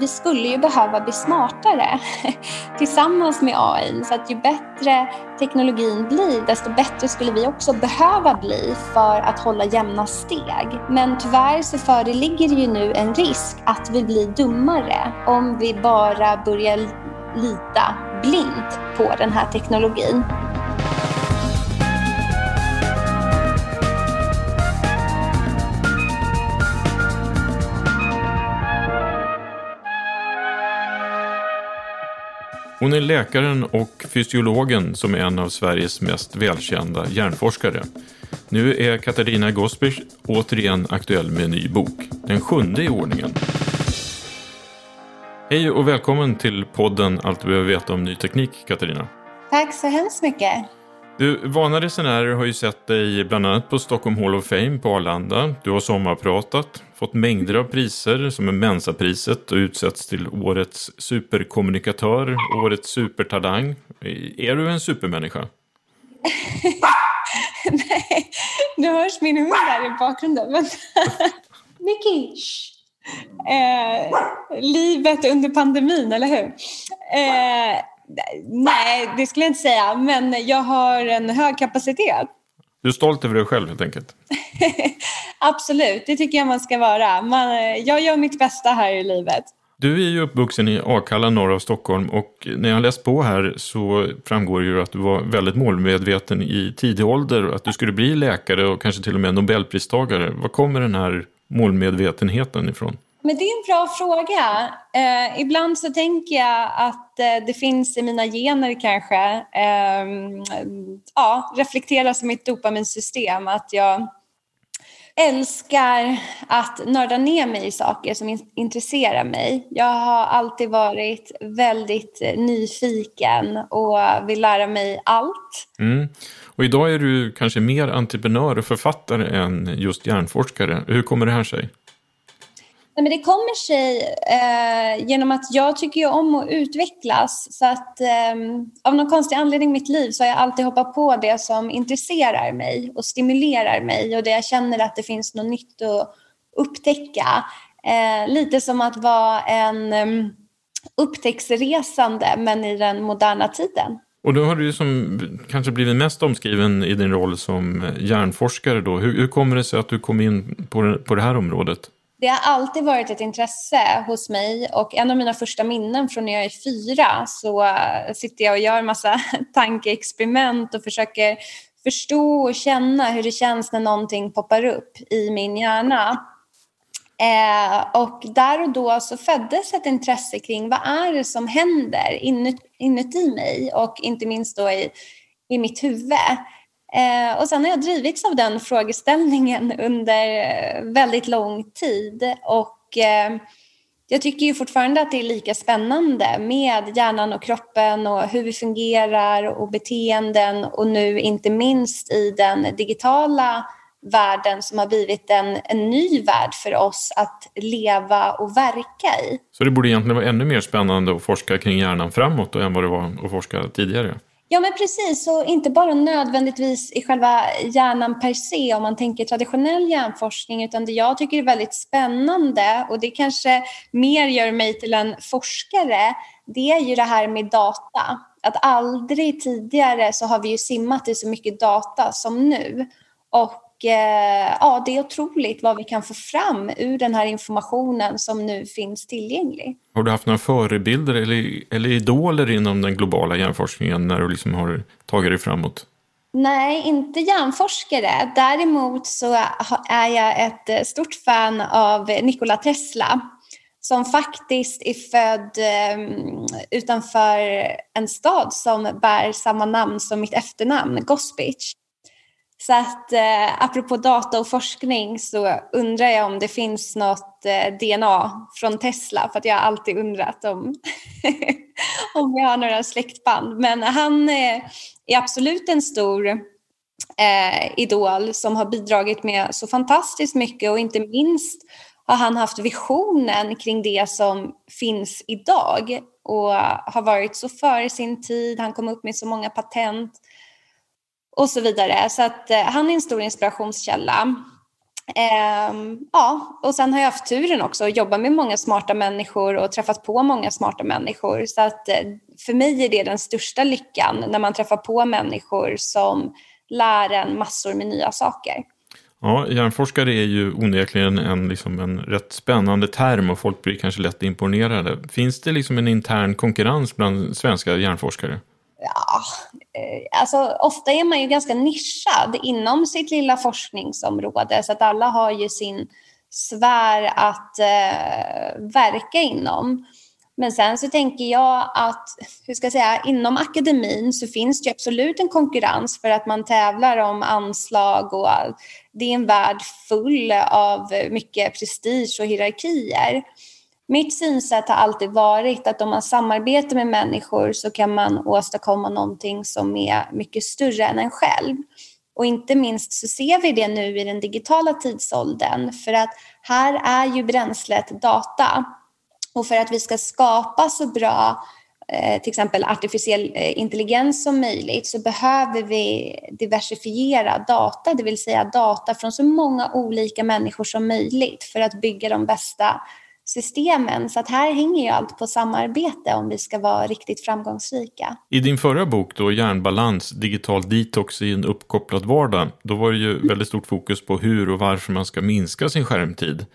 Vi skulle ju behöva bli smartare tillsammans med AI. Så att ju bättre teknologin blir, desto bättre skulle vi också behöva bli för att hålla jämna steg. Men tyvärr så föreligger det ju nu en risk att vi blir dummare om vi bara börjar lita blint på den här teknologin. Hon är läkaren och fysiologen som är en av Sveriges mest välkända hjärnforskare. Nu är Katarina Gospic återigen aktuell med en ny bok, den sjunde i ordningen. Hej och välkommen till podden Allt du behöver veta om ny teknik, Katarina. Tack så hemskt mycket. Du, vana resenärer har ju sett dig bland annat på Stockholm Hall of Fame på Arlanda. Du har sommarpratat, fått mängder av priser som är Mensapriset och utsetts till Årets superkommunikatör, Årets supertalang. Är du en supermänniska? Nej, nu hörs min hund där i bakgrunden. Nicky! Eh, livet under pandemin, eller hur? Eh, Nej, det skulle jag inte säga. Men jag har en hög kapacitet. Du är stolt över dig själv helt enkelt? Absolut, det tycker jag man ska vara. Man, jag gör mitt bästa här i livet. Du är ju uppvuxen i Akalla norr av Stockholm och när jag läst på här så framgår det ju att du var väldigt målmedveten i tidig ålder och att du skulle bli läkare och kanske till och med nobelpristagare. Var kommer den här målmedvetenheten ifrån? Men det är en bra fråga. Eh, ibland så tänker jag att eh, det finns i mina gener kanske, eh, ja, reflekteras i mitt dopaminsystem att jag älskar att nörda ner mig i saker som in intresserar mig. Jag har alltid varit väldigt eh, nyfiken och vill lära mig allt. Mm. Och idag är du kanske mer entreprenör och författare än just hjärnforskare. Hur kommer det här sig? Nej, men det kommer sig eh, genom att jag tycker ju om att utvecklas. Så att eh, av någon konstig anledning i mitt liv så har jag alltid hoppat på det som intresserar mig och stimulerar mig och det jag känner att det finns något nytt att upptäcka. Eh, lite som att vara en um, upptäcktsresande men i den moderna tiden. Och då har du som kanske blivit mest omskriven i din roll som hjärnforskare då. Hur, hur kommer det sig att du kom in på, på det här området? Det har alltid varit ett intresse hos mig och en av mina första minnen från när jag är fyra så eh, sitter jag och gör massa tankeexperiment och försöker förstå och känna hur det känns när någonting poppar upp i min hjärna. Eh, och där och då så föddes ett intresse kring vad är det som händer inuti mig och inte minst då i, i mitt huvud. Eh, och sen har jag drivits av den frågeställningen under eh, väldigt lång tid och eh, jag tycker ju fortfarande att det är lika spännande med hjärnan och kroppen och hur vi fungerar och beteenden och nu inte minst i den digitala världen som har blivit en, en ny värld för oss att leva och verka i. Så det borde egentligen vara ännu mer spännande att forska kring hjärnan framåt än vad det var att forska tidigare? Ja, men precis. Och inte bara nödvändigtvis i själva hjärnan per se om man tänker traditionell hjärnforskning, utan det jag tycker är väldigt spännande och det kanske mer gör mig till en forskare, det är ju det här med data. Att aldrig tidigare så har vi ju simmat i så mycket data som nu. Och ja, det är otroligt vad vi kan få fram ur den här informationen som nu finns tillgänglig. Har du haft några förebilder eller, eller idoler inom den globala hjärnforskningen när du liksom har tagit dig framåt? Nej, inte hjärnforskare. Däremot så är jag ett eh, stort fan av Nikola Tesla som faktiskt är född ehm, utanför en stad som bär samma namn som mitt efternamn, Gospic. Så att eh, apropå data och forskning så undrar jag om det finns något eh, DNA från Tesla för att jag har alltid undrat om, om jag har några släktband. Men han eh, är absolut en stor eh, idol som har bidragit med så fantastiskt mycket och inte minst har han haft visionen kring det som finns idag och har varit så före sin tid. Han kom upp med så många patent och så vidare. Så att eh, han är en stor inspirationskälla. Eh, ja, och sen har jag haft turen också att jobba med många smarta människor och träffat på många smarta människor. Så att eh, för mig är det den största lyckan när man träffar på människor som lär en massor med nya saker. Ja, hjärnforskare är ju onekligen en, liksom en rätt spännande term och folk blir kanske lätt imponerade. Finns det liksom en intern konkurrens bland svenska hjärnforskare? Ja, eh, alltså ofta är man ju ganska nischad inom sitt lilla forskningsområde så att alla har ju sin sfär att eh, verka inom. Men sen så tänker jag att, hur ska jag säga, inom akademin så finns det absolut en konkurrens för att man tävlar om anslag och det är en värld full av mycket prestige och hierarkier. Mitt synsätt har alltid varit att om man samarbetar med människor så kan man åstadkomma någonting som är mycket större än en själv. Och inte minst så ser vi det nu i den digitala tidsåldern för att här är ju bränslet data. Och för att vi ska skapa så bra eh, till exempel artificiell eh, intelligens som möjligt så behöver vi diversifiera data, det vill säga data från så många olika människor som möjligt för att bygga de bästa systemen. Så att här hänger ju allt på samarbete om vi ska vara riktigt framgångsrika. I din förra bok då, Hjärnbalans, digital detox i en uppkopplad vardag, då var det ju mm. väldigt stort fokus på hur och varför man ska minska sin skärmtid.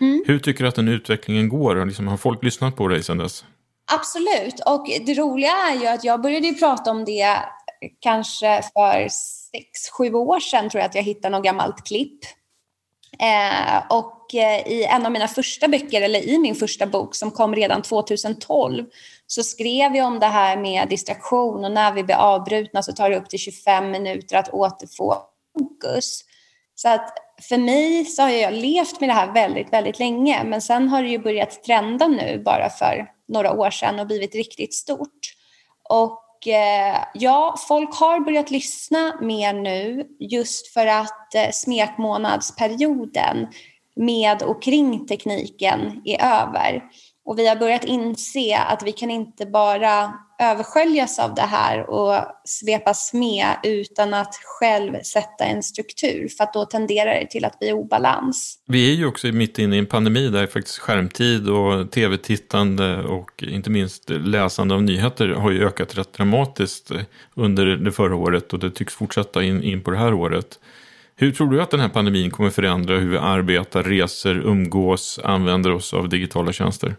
Mm. Hur tycker du att den utvecklingen går? Liksom, har folk lyssnat på dig sedan dess? Absolut, och det roliga är ju att jag började prata om det kanske för sex, sju år sedan tror jag att jag hittade något gammalt klipp. Eh, och Eh, i en av mina första böcker, eller i min första bok som kom redan 2012, så skrev jag om det här med distraktion och när vi blir avbrutna så tar det upp till 25 minuter att återfå fokus. Så att för mig så har jag levt med det här väldigt, väldigt länge, men sen har det ju börjat trenda nu bara för några år sedan och blivit riktigt stort. Och eh, ja, folk har börjat lyssna mer nu just för att eh, smekmånadsperioden med och kring tekniken är över. Och vi har börjat inse att vi kan inte bara översköljas av det här och svepas med utan att själv sätta en struktur för att då tenderar det till att bli obalans. Vi är ju också mitt inne i en pandemi där faktiskt skärmtid och tv-tittande och inte minst läsande av nyheter har ju ökat rätt dramatiskt under det förra året och det tycks fortsätta in, in på det här året. Hur tror du att den här pandemin kommer förändra hur vi arbetar, reser, umgås, använder oss av digitala tjänster?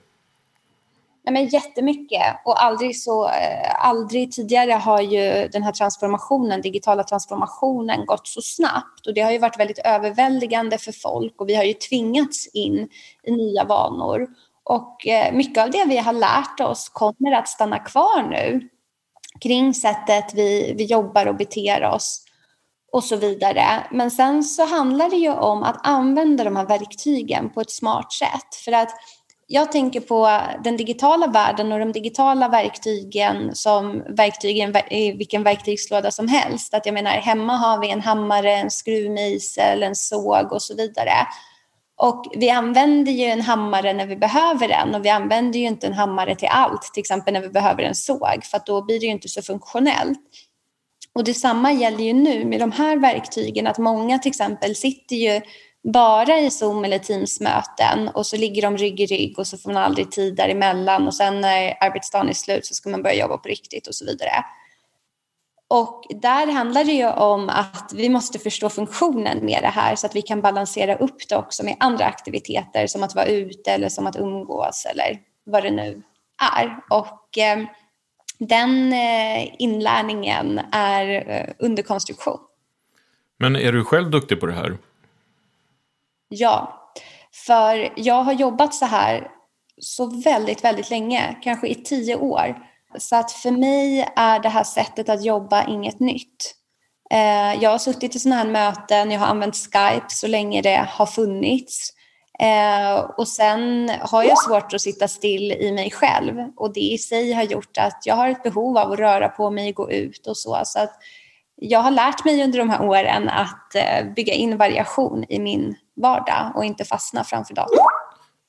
Nej, men jättemycket. Och aldrig, så, eh, aldrig tidigare har ju den här transformationen, digitala transformationen gått så snabbt. Och det har ju varit väldigt överväldigande för folk och vi har ju tvingats in i nya vanor. Och eh, mycket av det vi har lärt oss kommer att stanna kvar nu kring sättet vi, vi jobbar och beter oss och så vidare. Men sen så handlar det ju om att använda de här verktygen på ett smart sätt. För att jag tänker på den digitala världen och de digitala verktygen som verktygen i vilken verktygslåda som helst. Att jag menar, hemma har vi en hammare, en skruvmejsel, en såg och så vidare. Och vi använder ju en hammare när vi behöver den och vi använder ju inte en hammare till allt, till exempel när vi behöver en såg, för då blir det ju inte så funktionellt. Och detsamma gäller ju nu med de här verktygen, att många till exempel sitter ju bara i Zoom eller Teams-möten och så ligger de rygg i rygg och så får man aldrig tid däremellan och sen när arbetsdagen är slut så ska man börja jobba på riktigt och så vidare. Och där handlar det ju om att vi måste förstå funktionen med det här så att vi kan balansera upp det också med andra aktiviteter som att vara ute eller som att umgås eller vad det nu är. Och eh, den eh, inlärningen är eh, under konstruktion. Men är du själv duktig på det här? Ja, för jag har jobbat så här så väldigt, väldigt länge, kanske i tio år. Så att för mig är det här sättet att jobba inget nytt. Eh, jag har suttit i sådana här möten, jag har använt Skype så länge det har funnits. Eh, och sen har jag svårt att sitta still i mig själv och det i sig har gjort att jag har ett behov av att röra på mig, gå ut och så. så att jag har lärt mig under de här åren att eh, bygga in variation i min vardag och inte fastna framför datorn.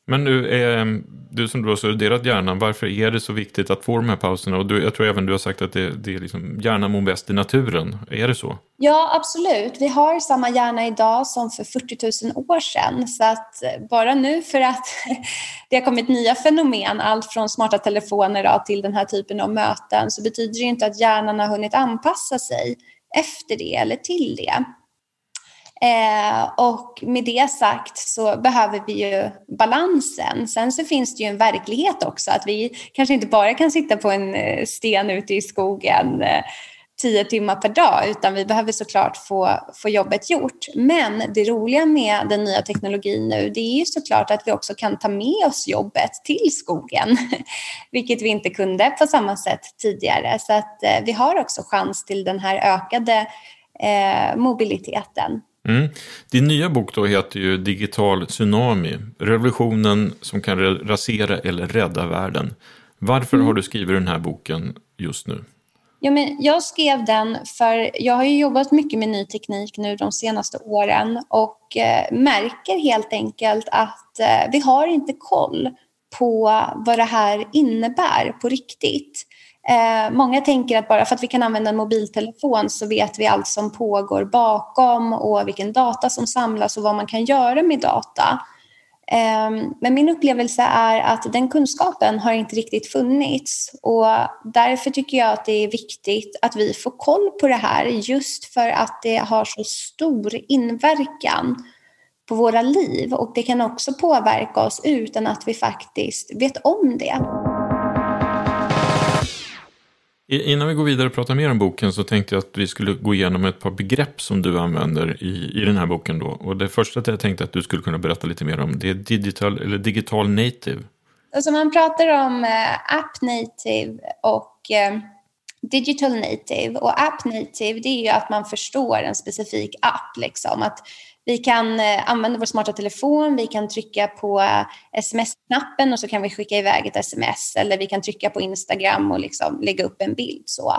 Men nu, eh, du som du har studerat hjärnan, varför är det så viktigt att få de här pauserna? Och du, jag tror även du har sagt att det, det är liksom, hjärnan mår bäst i naturen. Är det så? Ja, absolut. Vi har samma hjärna idag som för 40 000 år sedan. Så att eh, bara nu för att det har kommit nya fenomen, allt från smarta telefoner till den här typen av möten, så betyder det inte att hjärnan har hunnit anpassa sig efter det eller till det. Eh, och med det sagt så behöver vi ju balansen. Sen så finns det ju en verklighet också att vi kanske inte bara kan sitta på en eh, sten ute i skogen eh, tio timmar per dag utan vi behöver såklart få, få jobbet gjort. Men det roliga med den nya teknologin nu det är ju såklart att vi också kan ta med oss jobbet till skogen vilket vi inte kunde på samma sätt tidigare. Så att eh, vi har också chans till den här ökade eh, mobiliteten. Mm. Din nya bok då heter ju Digital Tsunami. Revolutionen som kan rasera eller rädda världen. Varför mm. har du skrivit den här boken just nu? Ja, men jag skrev den för jag har ju jobbat mycket med ny teknik nu de senaste åren och eh, märker helt enkelt att eh, vi har inte koll på vad det här innebär på riktigt. Eh, många tänker att bara för att vi kan använda en mobiltelefon så vet vi allt som pågår bakom och vilken data som samlas och vad man kan göra med data. Eh, men min upplevelse är att den kunskapen har inte riktigt funnits och därför tycker jag att det är viktigt att vi får koll på det här just för att det har så stor inverkan på våra liv och det kan också påverka oss utan att vi faktiskt vet om det. Innan vi går vidare och pratar mer om boken så tänkte jag att vi skulle gå igenom ett par begrepp som du använder i, i den här boken. Då. Och det första jag tänkte att du skulle kunna berätta lite mer om det är digital, eller digital native. Alltså man pratar om eh, app native och eh, digital native. Och app native det är ju att man förstår en specifik app. Liksom. Att vi kan eh, använda vår smarta telefon, vi kan trycka på eh, sms-knappen och så kan vi skicka iväg ett sms eller vi kan trycka på Instagram och liksom lägga upp en bild. så.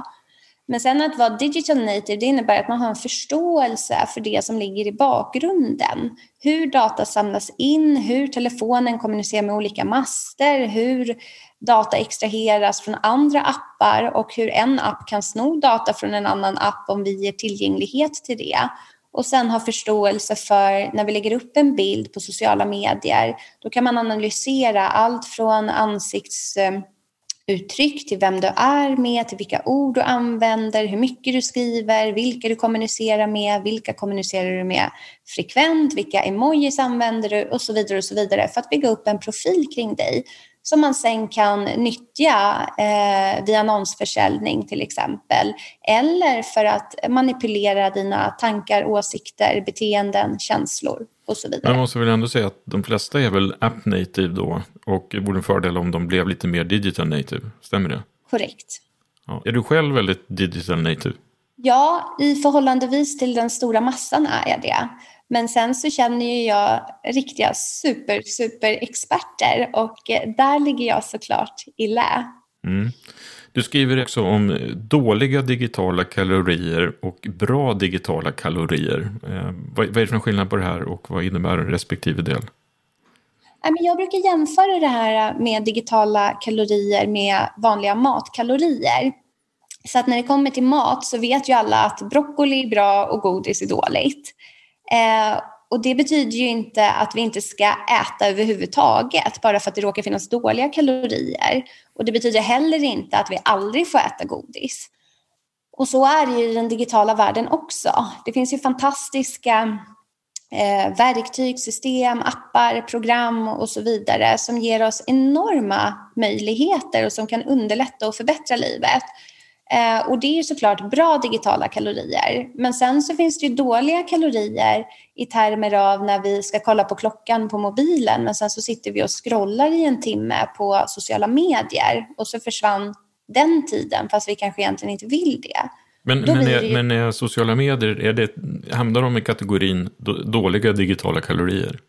Men sen att vara digital native det innebär att man har en förståelse för det som ligger i bakgrunden. Hur data samlas in, hur telefonen kommunicerar med olika master, hur data extraheras från andra appar och hur en app kan sno data från en annan app om vi ger tillgänglighet till det och sen ha förståelse för när vi lägger upp en bild på sociala medier, då kan man analysera allt från ansiktsuttryck till vem du är med, till vilka ord du använder, hur mycket du skriver, vilka du kommunicerar med, vilka kommunicerar du med frekvent, vilka emojis använder du och så vidare och så vidare. För att bygga upp en profil kring dig som man sen kan nyttja eh, via annonsförsäljning till exempel. Eller för att manipulera dina tankar, åsikter, beteenden, känslor och så vidare. Man måste väl ändå säga att de flesta är väl app native då och det vore en fördel om de blev lite mer digital native. Stämmer det? Korrekt. Ja. Är du själv väldigt digital native? Ja, i förhållandevis till den stora massan är jag det. Men sen så känner ju jag riktiga super, super experter och eh, där ligger jag såklart i lä. Mm. Du skriver också om dåliga digitala kalorier och bra digitala kalorier. Eh, vad, vad är det för skillnad på det här och vad innebär respektive del? Jag brukar jämföra det här med digitala kalorier med vanliga matkalorier. Så att när det kommer till mat så vet ju alla att broccoli är bra och godis är dåligt. Eh, och det betyder ju inte att vi inte ska äta överhuvudtaget bara för att det råkar finnas dåliga kalorier. Och det betyder heller inte att vi aldrig får äta godis. Och så är det ju i den digitala världen också. Det finns ju fantastiska eh, verktyg, system, appar, program och så vidare som ger oss enorma möjligheter och som kan underlätta och förbättra livet. Eh, och det är ju såklart bra digitala kalorier. Men sen så finns det ju dåliga kalorier i termer av när vi ska kolla på klockan på mobilen men sen så sitter vi och scrollar i en timme på sociala medier och så försvann den tiden fast vi kanske egentligen inte vill det. Men, men, är, ju... men är sociala medier, är det, hamnar de i kategorin dåliga digitala kalorier?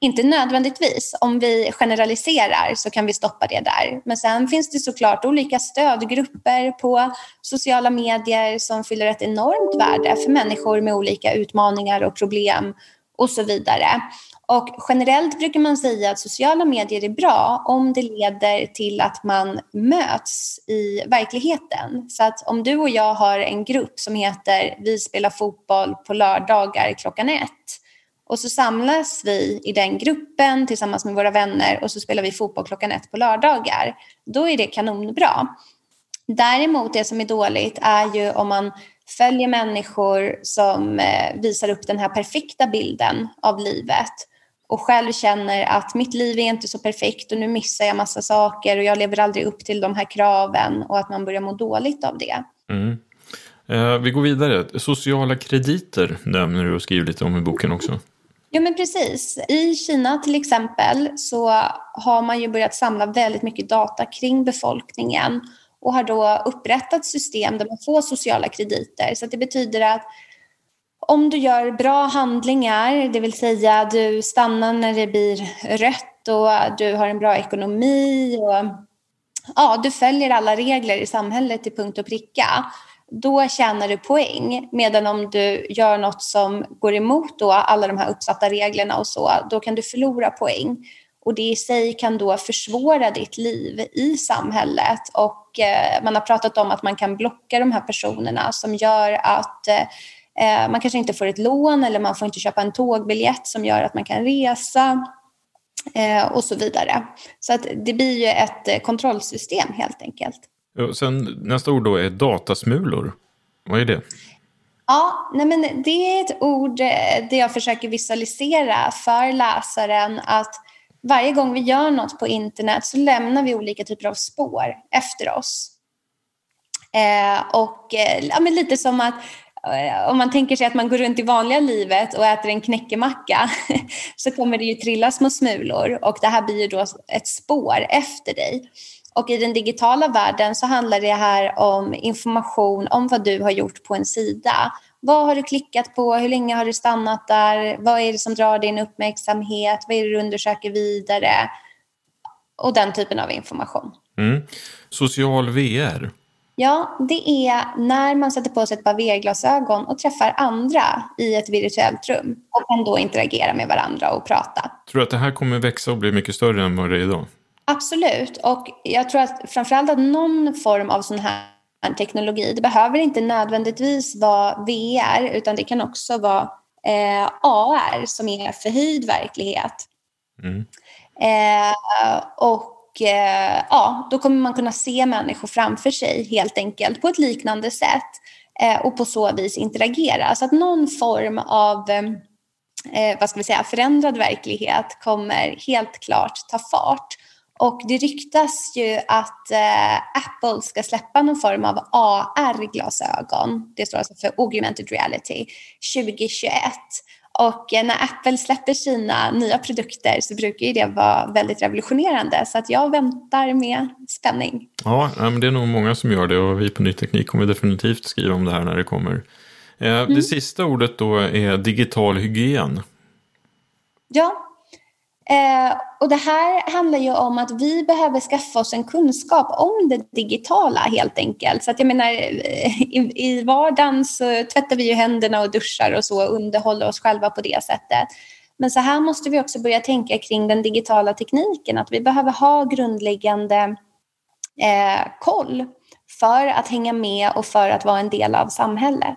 Inte nödvändigtvis. Om vi generaliserar så kan vi stoppa det där. Men sen finns det såklart olika stödgrupper på sociala medier som fyller ett enormt värde för människor med olika utmaningar och problem och så vidare. Och generellt brukar man säga att sociala medier är bra om det leder till att man möts i verkligheten. Så att om du och jag har en grupp som heter Vi spelar fotboll på lördagar klockan ett och så samlas vi i den gruppen tillsammans med våra vänner och så spelar vi fotboll klockan ett på lördagar. Då är det kanonbra. Däremot det som är dåligt är ju om man följer människor som eh, visar upp den här perfekta bilden av livet och själv känner att mitt liv är inte så perfekt och nu missar jag massa saker och jag lever aldrig upp till de här kraven och att man börjar må dåligt av det. Mm. Eh, vi går vidare. Sociala krediter nämner du och skriver lite om i boken också. Ja, men precis. I Kina till exempel så har man ju börjat samla väldigt mycket data kring befolkningen och har då upprättat system där man får sociala krediter. Så det betyder att om du gör bra handlingar, det vill säga du stannar när det blir rött och du har en bra ekonomi och ja, du följer alla regler i samhället till punkt och pricka, då tjänar du poäng. Medan om du gör något som går emot då alla de här uppsatta reglerna och så, då kan du förlora poäng. Och det i sig kan då försvåra ditt liv i samhället. Och eh, man har pratat om att man kan blocka de här personerna som gör att eh, man kanske inte får ett lån eller man får inte köpa en tågbiljett som gör att man kan resa eh, och så vidare. Så att det blir ju ett eh, kontrollsystem helt enkelt. Sen, nästa ord då är datasmulor. Vad är det? Ja, nej men det är ett ord eh, där jag försöker visualisera för läsaren att varje gång vi gör något på internet så lämnar vi olika typer av spår efter oss. Eh, och eh, ja, men lite som att eh, om man tänker sig att man går runt i vanliga livet och äter en knäckemacka så kommer det ju trilla små smulor och det här blir ju då ett spår efter dig. Och i den digitala världen så handlar det här om information om vad du har gjort på en sida. Vad har du klickat på? Hur länge har du stannat där? Vad är det som drar din uppmärksamhet? Vad är det du undersöker vidare? Och den typen av information. Mm. Social VR? Ja, det är när man sätter på sig ett par VR-glasögon och träffar andra i ett virtuellt rum och kan då interagera med varandra och prata. Tror du att det här kommer växa och bli mycket större än vad det är idag? Absolut, och jag tror att framförallt att någon form av sån här teknologi, det behöver inte nödvändigtvis vara VR utan det kan också vara eh, AR som är förhöjd verklighet. Mm. Eh, och eh, ja, då kommer man kunna se människor framför sig helt enkelt på ett liknande sätt eh, och på så vis interagera. Så att någon form av eh, vad ska vi säga, förändrad verklighet kommer helt klart ta fart. Och det ryktas ju att eh, Apple ska släppa någon form av AR-glasögon. Det står alltså för Augmented Reality 2021. Och eh, när Apple släpper sina nya produkter så brukar ju det vara väldigt revolutionerande. Så att jag väntar med spänning. Ja, men det är nog många som gör det och vi på Ny Teknik kommer definitivt skriva om det här när det kommer. Eh, mm. Det sista ordet då är digital hygien. Ja, Eh, och det här handlar ju om att vi behöver skaffa oss en kunskap om det digitala helt enkelt. Så att jag menar, eh, i, i vardagen så tvättar vi ju händerna och duschar och så och underhåller oss själva på det sättet. Men så här måste vi också börja tänka kring den digitala tekniken, att vi behöver ha grundläggande eh, koll för att hänga med och för att vara en del av samhället.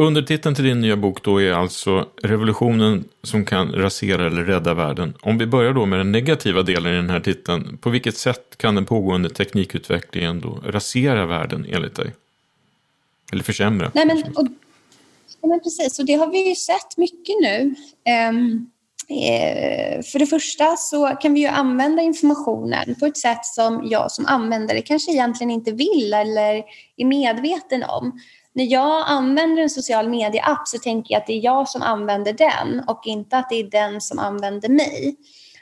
Undertiteln till din nya bok då är alltså Revolutionen som kan rasera eller rädda världen. Om vi börjar då med den negativa delen i den här titeln. På vilket sätt kan den pågående teknikutvecklingen då rasera världen enligt dig? Eller försämra? Nej, men, och, ja, men precis, och det har vi ju sett mycket nu. Um, eh, för det första så kan vi ju använda informationen på ett sätt som jag som användare kanske egentligen inte vill eller är medveten om när jag använder en social media-app så tänker jag att det är jag som använder den och inte att det är den som använder mig.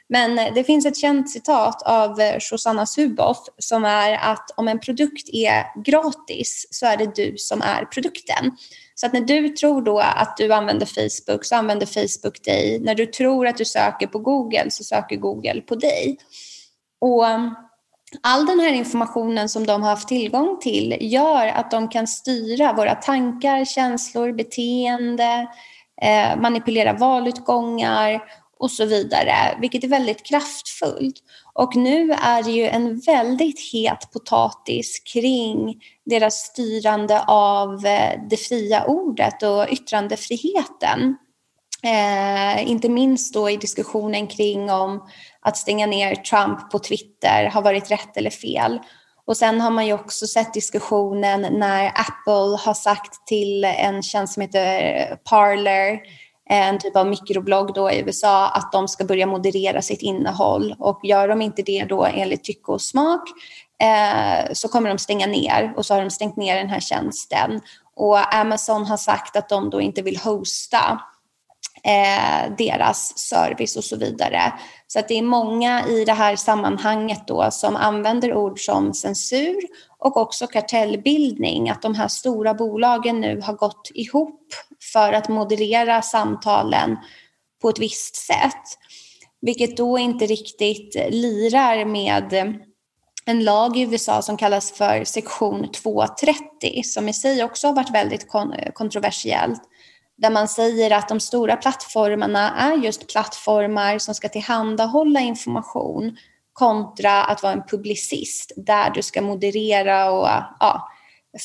Men eh, det finns ett känt citat av eh, Shosanna Zuboff som är att om en produkt är gratis så är det du som är produkten. Så att när du tror då att du använder Facebook så använder Facebook dig. När du tror att du söker på Google så söker Google på dig. Och all den här informationen som de har haft tillgång till gör att de kan styra våra tankar, känslor, beteende, eh, manipulera valutgångar och så vidare, vilket är väldigt kraftfullt. Och nu är det ju en väldigt het potatis kring deras styrande av eh, det fria ordet och yttrandefriheten. Eh, inte minst då i diskussionen kring om att stänga ner Trump på Twitter har varit rätt eller fel. Och sen har man ju också sett diskussionen när Apple har sagt till en tjänst som heter Parler, en typ av mikroblogg då i USA, att de ska börja moderera sitt innehåll. Och gör de inte det då enligt tycke och smak eh, så kommer de stänga ner och så har de stängt ner den här tjänsten. Och Amazon har sagt att de då inte vill hosta eh, deras service och så vidare. Så att det är många i det här sammanhanget då som använder ord som censur och också kartellbildning, att de här stora bolagen nu har gått ihop för att moderera samtalen på ett visst sätt. vilket då inte riktigt lirar med en lag i USA som kallas för sektion 230 som i sig också har varit väldigt kontroversiellt. Där man säger att de stora plattformarna är just plattformar som ska tillhandahålla information kontra att vara en publicist där du ska moderera och ja,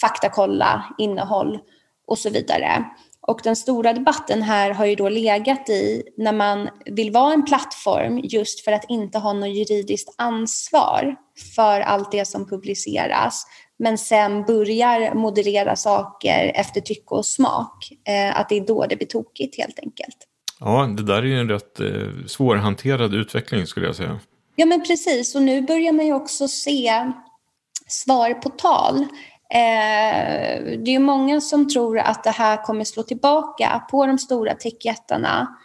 faktakolla innehåll och så vidare. Och den stora debatten här har ju då legat i när man vill vara en plattform just för att inte ha något juridiskt ansvar för allt det som publiceras men sen börjar moderera saker efter tycke och smak. Eh, att det är då det blir tokigt helt enkelt. Ja, det där är ju en rätt eh, svårhanterad utveckling skulle jag säga. Ja, men precis. Och nu börjar man ju också se svar på tal. Eh, det är ju många som tror att det här kommer slå tillbaka på de stora techjättarna.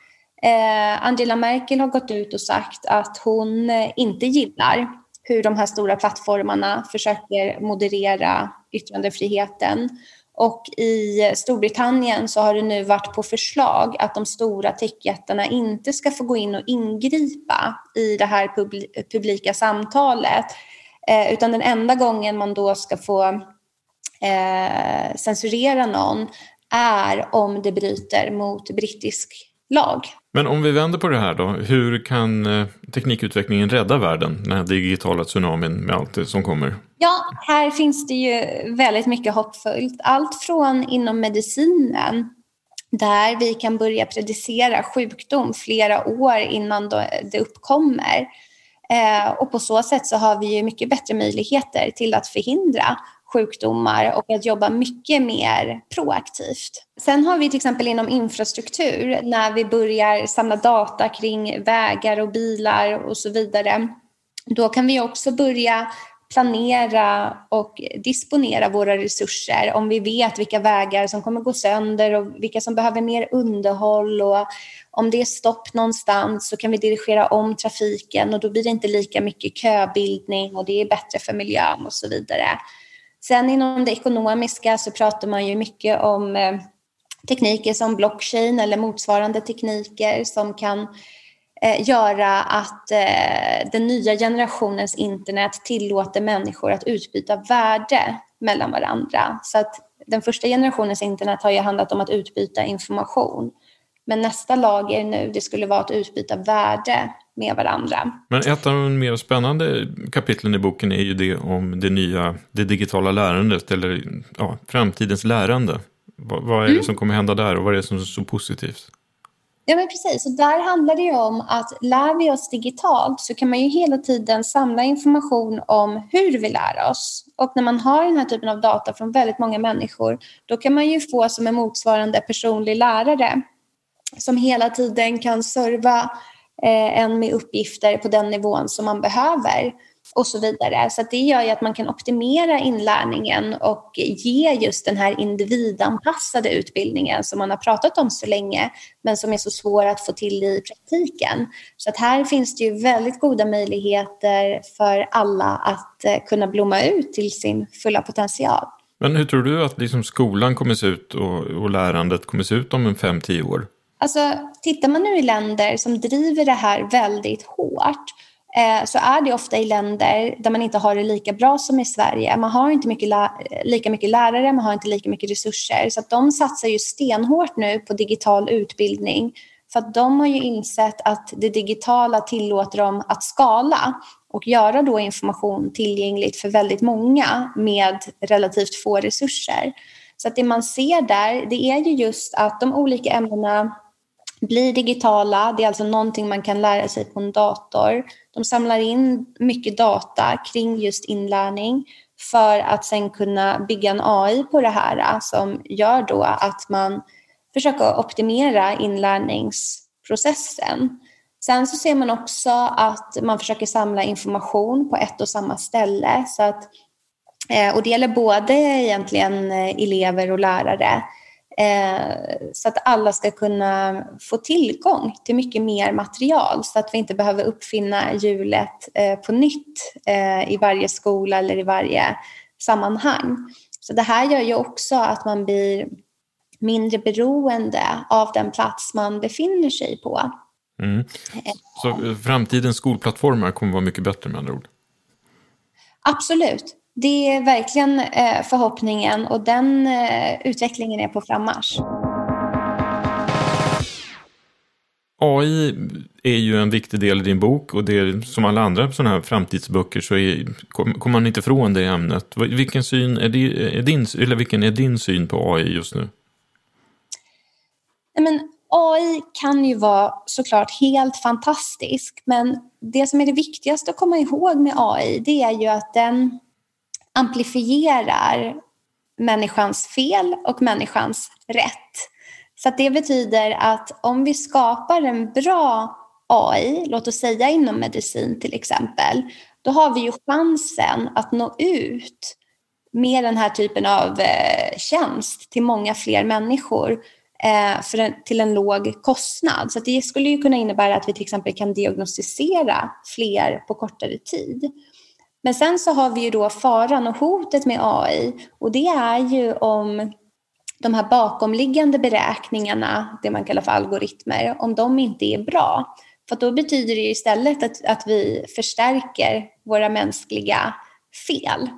Angela Merkel har gått ut och sagt att hon inte gillar hur de här stora plattformarna försöker moderera yttrandefriheten. Och i Storbritannien så har det nu varit på förslag att de stora techjättarna inte ska få gå in och ingripa i det här publika samtalet. Eh, utan den enda gången man då ska få eh, censurera någon är om det bryter mot brittisk lag. Men om vi vänder på det här då, hur kan eh, teknikutvecklingen rädda världen, den här digitala tsunamin med allt det som kommer? Ja, här finns det ju väldigt mycket hoppfullt. Allt från inom medicinen, där vi kan börja predicera sjukdom flera år innan det uppkommer. Eh, och på så sätt så har vi ju mycket bättre möjligheter till att förhindra sjukdomar och att jobba mycket mer proaktivt. Sen har vi till exempel inom infrastruktur när vi börjar samla data kring vägar och bilar och så vidare. Då kan vi också börja planera och disponera våra resurser om vi vet vilka vägar som kommer gå sönder och vilka som behöver mer underhåll och om det är stopp någonstans så kan vi dirigera om trafiken och då blir det inte lika mycket köbildning och det är bättre för miljön och så vidare. Sen inom det ekonomiska så pratar man ju mycket om eh, tekniker som blockchain eller motsvarande tekniker som kan eh, göra att eh, den nya generationens internet tillåter människor att utbyta värde mellan varandra. Så att den första generationens internet har ju handlat om att utbyta information. Men nästa lager nu, det skulle vara att utbyta värde med varandra. Men ett av de mer spännande kapitlen i boken är ju det om det nya, det digitala lärandet eller ja, framtidens lärande. Vad, vad är mm. det som kommer hända där och vad är det som är så positivt? Ja, men precis. Och där handlar det ju om att lär vi oss digitalt så kan man ju hela tiden samla information om hur vi lär oss. Och när man har den här typen av data från väldigt många människor, då kan man ju få som en motsvarande personlig lärare som hela tiden kan serva eh, en med uppgifter på den nivån som man behöver och så vidare. Så det gör ju att man kan optimera inlärningen och ge just den här individanpassade utbildningen som man har pratat om så länge men som är så svår att få till i praktiken. Så att här finns det ju väldigt goda möjligheter för alla att eh, kunna blomma ut till sin fulla potential. Men hur tror du att liksom skolan kommer se ut och, och lärandet kommer se ut om en fem tio år? Alltså, tittar man nu i länder som driver det här väldigt hårt eh, så är det ofta i länder där man inte har det lika bra som i Sverige. Man har inte mycket lika mycket lärare, man har inte lika mycket resurser. Så att de satsar ju stenhårt nu på digital utbildning för att de har ju insett att det digitala tillåter dem att skala och göra då information tillgängligt för väldigt många med relativt få resurser. Så att det man ser där, det är ju just att de olika ämnena blir digitala. Det är alltså någonting man kan lära sig på en dator. De samlar in mycket data kring just inlärning för att sen kunna bygga en AI på det här äh, som gör då att man försöker optimera inlärningsprocessen. Sen så ser man också att man försöker samla information på ett och samma ställe. Så att, eh, och det gäller både egentligen eh, elever och lärare. Eh, så att alla ska kunna få tillgång till mycket mer material så att vi inte behöver uppfinna hjulet eh, på nytt eh, i varje skola eller i varje sammanhang. Så det här gör ju också att man blir mindre beroende av den plats man befinner sig på. Mm. Så framtidens skolplattformar kommer vara mycket bättre med andra ord? Absolut. Det är verkligen eh, förhoppningen och den eh, utvecklingen är på frammarsch. AI är ju en viktig del i din bok och det är som alla andra sådana här framtidsböcker så är, kommer man inte ifrån det ämnet. Vilken, syn är, det, är din, eller vilken är din syn på AI just nu? Men AI kan ju vara såklart helt fantastisk men det som är det viktigaste att komma ihåg med AI det är ju att den amplifierar människans fel och människans rätt. Så det betyder att om vi skapar en bra AI, låt oss säga inom medicin till exempel, då har vi ju chansen att nå ut med den här typen av eh, tjänst till många fler människor eh, för en, till en låg kostnad. Så det skulle ju kunna innebära att vi till exempel kan diagnostisera fler på kortare tid. Men sen så har vi ju då faran och hotet med AI och det är ju om de här bakomliggande beräkningarna, det man kallar för algoritmer, om de inte är bra. För då betyder det istället att, att vi förstärker våra mänskliga fel.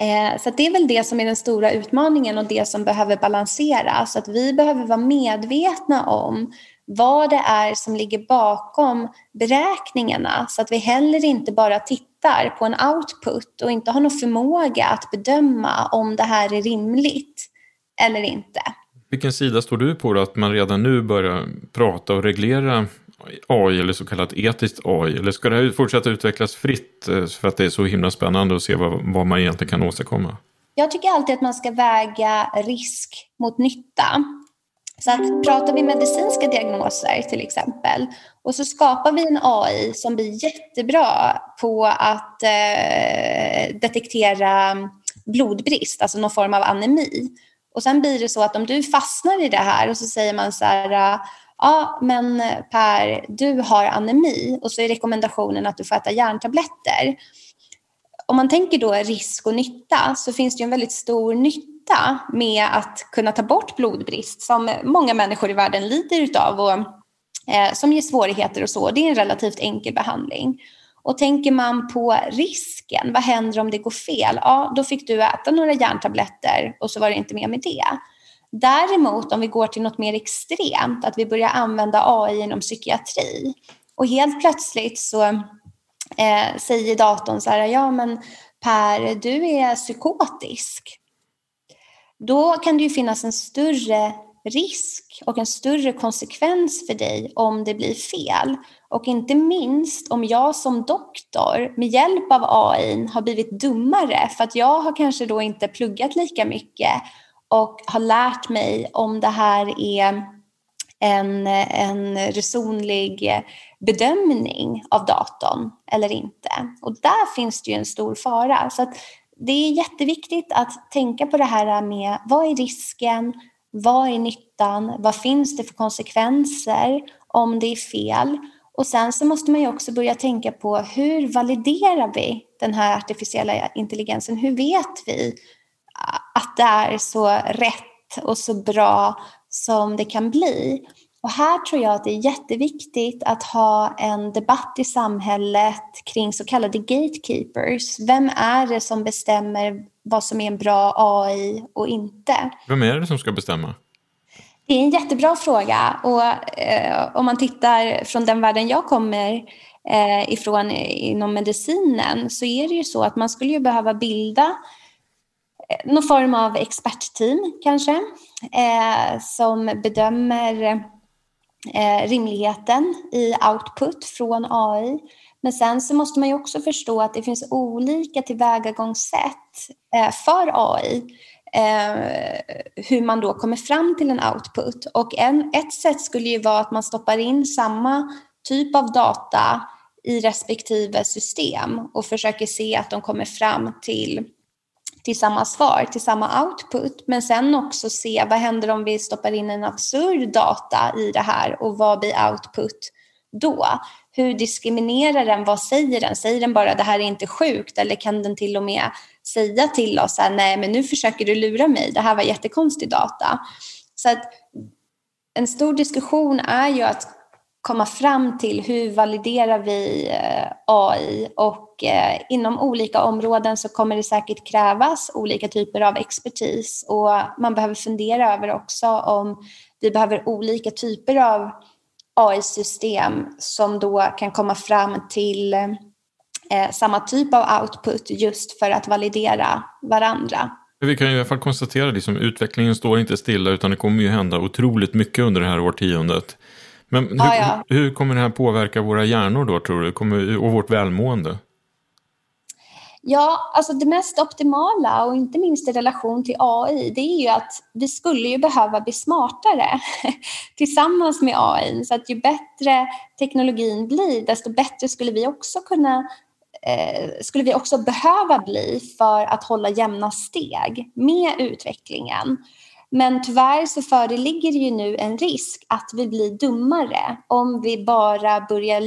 Eh, så det är väl det som är den stora utmaningen och det som behöver balanseras. Att vi behöver vara medvetna om vad det är som ligger bakom beräkningarna så att vi heller inte bara tittar på en output och inte har någon förmåga att bedöma om det här är rimligt eller inte. Vilken sida står du på då? Att man redan nu börjar prata och reglera AI eller så kallat etiskt AI? Eller ska det här fortsätta utvecklas fritt eh, för att det är så himla spännande att se vad, vad man egentligen kan åstadkomma? Jag tycker alltid att man ska väga risk mot nytta. Så att pratar vi medicinska diagnoser till exempel och så skapar vi en AI som blir jättebra på att eh, detektera blodbrist, alltså någon form av anemi. Och sen blir det så att om du fastnar i det här och så säger man så här, eh, ja men Per, du har anemi och så är rekommendationen att du får äta järntabletter. Om man tänker då risk och nytta så finns det ju en väldigt stor nytta med att kunna ta bort blodbrist som många människor i världen lider utav och eh, som ger svårigheter och så. Det är en relativt enkel behandling. Och tänker man på risken, vad händer om det går fel? Ja, då fick du äta några järntabletter och så var det inte mer med det. Däremot om vi går till något mer extremt, att vi börjar använda AI inom psykiatri och helt plötsligt så eh, säger datorn så här, ja men Per, du är psykotisk. Då kan det ju finnas en större risk och en större konsekvens för dig om det blir fel. Och inte minst om jag som doktor med hjälp av AI har blivit dummare för att jag har kanske då inte pluggat lika mycket och har lärt mig om det här är en, en resonlig bedömning av datorn eller inte. Och där finns det ju en stor fara. Så det är jätteviktigt att tänka på det här med vad är risken, vad är nyttan, vad finns det för konsekvenser om det är fel? Och sen så måste man ju också börja tänka på hur validerar vi den här artificiella intelligensen? Hur vet vi att det är så rätt och så bra som det kan bli? Och här tror jag att det är jätteviktigt att ha en debatt i samhället kring så kallade gatekeepers. Vem är det som bestämmer vad som är en bra AI och inte? Vem är det som ska bestämma? Det är en jättebra fråga och eh, om man tittar från den världen jag kommer eh, ifrån inom medicinen så är det ju så att man skulle ju behöva bilda eh, någon form av expertteam kanske eh, som bedömer eh, rimligheten i output från AI. Men sen så måste man ju också förstå att det finns olika tillvägagångssätt eh, för AI eh, hur man då kommer fram till en output. Och en, ett sätt skulle ju vara att man stoppar in samma typ av data i respektive system och försöker se att de kommer fram till, till samma svar, till samma output. Men sen också se vad händer om vi stoppar in en absurd data i det här och vad blir output då? Hur diskriminerar den? Vad säger den? Säger den bara det här är inte sjukt eller kan den till och med säga till oss att nej men nu försöker du lura mig, det här var jättekonstig data. Så att en stor diskussion är ju att komma fram till hur validerar vi eh, AI och eh, inom olika områden så kommer det säkert krävas olika typer av expertis och man behöver fundera över också om vi behöver olika typer av AI-system som då kan komma fram till eh, samma typ av output just för att validera varandra. Vi kan i alla fall konstatera att liksom, utvecklingen står inte stilla utan det kommer ju hända otroligt mycket under det här årtiondet. Men hur, ah, ja. hur kommer det här påverka våra hjärnor då tror du kommer, och vårt välmående? Ja, alltså det mest optimala och inte minst i relation till AI, det är ju att vi skulle ju behöva bli smartare tillsammans med AI. Så att ju bättre teknologin blir, desto bättre skulle vi också kunna eh, skulle vi också behöva bli för att hålla jämna steg med utvecklingen. Men tyvärr så föreligger ju nu en risk att vi blir dummare om vi bara börjar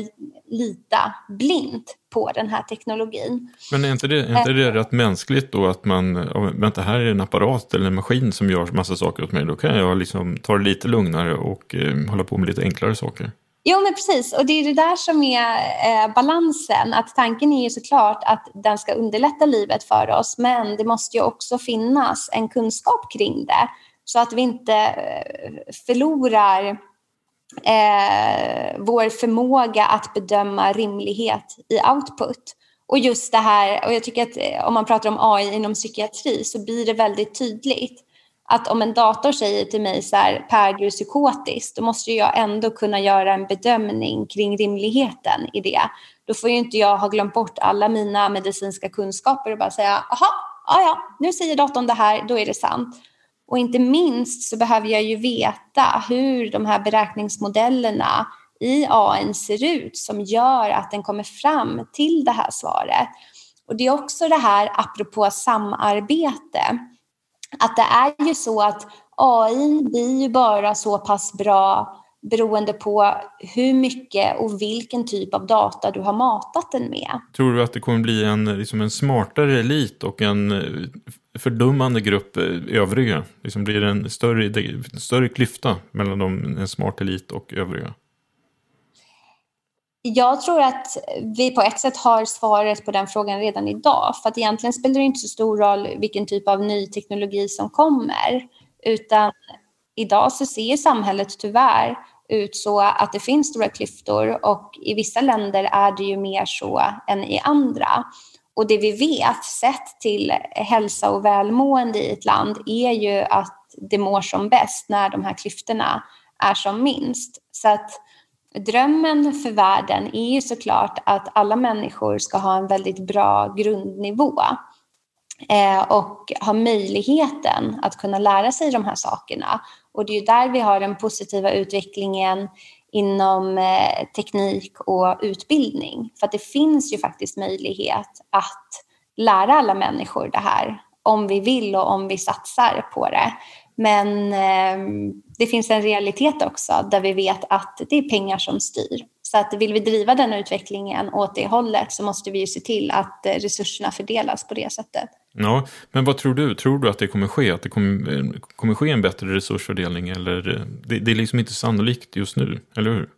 lita blint på den här teknologin. Men är inte det, är inte det eh. rätt mänskligt då att man, vänta här är en apparat eller en maskin som gör massa saker åt mig, då kan jag liksom ta det lite lugnare och eh, hålla på med lite enklare saker. Jo, men precis. Och det är det där som är eh, balansen. Att tanken är ju såklart att den ska underlätta livet för oss, men det måste ju också finnas en kunskap kring det så att vi inte eh, förlorar eh, vår förmåga att bedöma rimlighet i output. Och just det här, och jag tycker att eh, om man pratar om AI inom psykiatri så blir det väldigt tydligt att om en dator säger till mig så här, Per, du är psykotisk, då måste jag ändå kunna göra en bedömning kring rimligheten i det. Då får ju inte jag ha glömt bort alla mina medicinska kunskaper och bara säga, aha, ja, ja, nu säger datorn det här, då är det sant. Och inte minst så behöver jag ju veta hur de här beräkningsmodellerna i AI ser ut som gör att den kommer fram till det här svaret. Och det är också det här apropå samarbete, att det är ju så att AI blir ju bara så pass bra beroende på hur mycket och vilken typ av data du har matat den med. Tror du att det kommer bli en, liksom en smartare elit och en eh, fördummande grupp eh, övriga? Liksom blir det en större, större klyfta mellan dem, en smart elit och övriga? Jag tror att vi på ett sätt har svaret på den frågan redan idag. För att egentligen spelar det inte så stor roll vilken typ av ny teknologi som kommer. Utan idag så ser samhället tyvärr ut så att det finns stora klyftor och i vissa länder är det ju mer så än i andra. Och det vi vet sett till hälsa och välmående i ett land är ju att det mår som bäst när de här klyftorna är som minst. Så att drömmen för världen är ju såklart att alla människor ska ha en väldigt bra grundnivå eh, och ha möjligheten att kunna lära sig de här sakerna. Och det är ju där vi har den positiva utvecklingen inom eh, teknik och utbildning. För att det finns ju faktiskt möjlighet att lära alla människor det här om vi vill och om vi satsar på det. Men eh, det finns en realitet också där vi vet att det är pengar som styr. Så att vill vi driva den utvecklingen åt det hållet så måste vi ju se till att eh, resurserna fördelas på det sättet. Ja, men vad tror du? Tror du att det kommer ske? Att det kommer, eh, kommer ske en bättre resursfördelning? Eller eh, det, det är liksom inte sannolikt just nu, eller hur?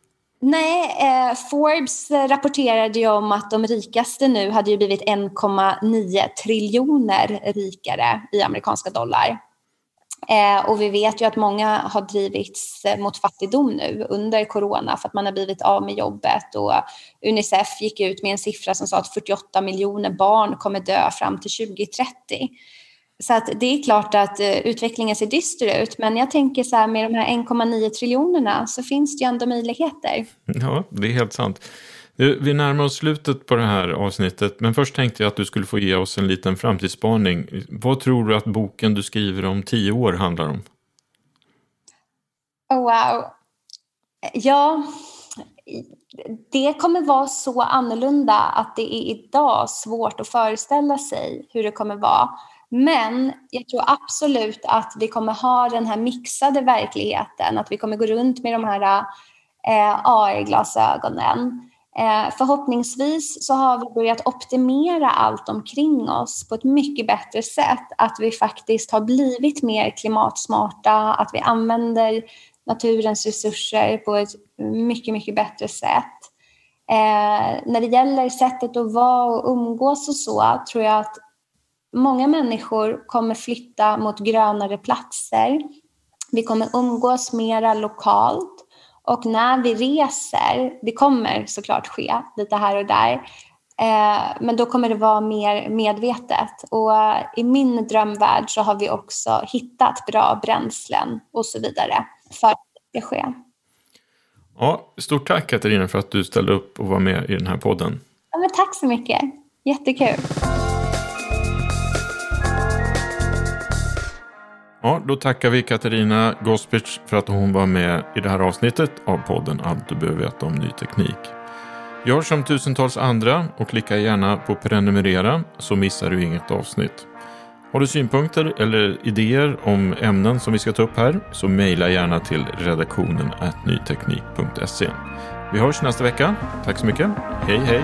Nej, eh, Forbes rapporterade ju om att de rikaste nu hade ju blivit 1,9 triljoner rikare i amerikanska dollar. Eh, och vi vet ju att många har drivits eh, mot fattigdom nu under corona för att man har blivit av med jobbet och Unicef gick ut med en siffra som sa att 48 miljoner barn kommer dö fram till 2030. Så att det är klart att eh, utvecklingen ser dyster ut, men jag tänker så här med de här 1,9 triljonerna så finns det ju ändå möjligheter. Ja, det är helt sant. Eh, vi närmar oss slutet på det här avsnittet, men först tänkte jag att du skulle få ge oss en liten framtidsspaning. Vad tror du att boken du skriver om tio år handlar om? Oh, wow. Ja, det kommer vara så annorlunda att det är idag svårt att föreställa sig hur det kommer vara. Men jag tror absolut att vi kommer ha den här mixade verkligheten, att vi kommer gå runt med de här eh, AR-glasögonen. Eh, förhoppningsvis så har vi börjat optimera allt omkring oss på ett mycket bättre sätt. Att vi faktiskt har blivit mer klimatsmarta, att vi använder naturens resurser på ett mycket, mycket bättre sätt. Eh, när det gäller sättet att vara och umgås och så tror jag att många människor kommer flytta mot grönare platser. Vi kommer umgås mera lokalt och när vi reser, det kommer såklart ske lite här och där, eh, men då kommer det vara mer medvetet. Och i min drömvärld så har vi också hittat bra bränslen och så vidare för att det ska ske. Ja, stort tack Katarina för att du ställde upp och var med i den här podden. Ja, men tack så mycket. Jättekul. Ja, då tackar vi Katarina Gospic för att hon var med i det här avsnittet av podden Allt du behöver veta om ny teknik. Gör som tusentals andra och klicka gärna på prenumerera så missar du inget avsnitt. Har du synpunkter eller idéer om ämnen som vi ska ta upp här så mejla gärna till redaktionen nyteknik.se. Vi hörs nästa vecka. Tack så mycket. Hej hej!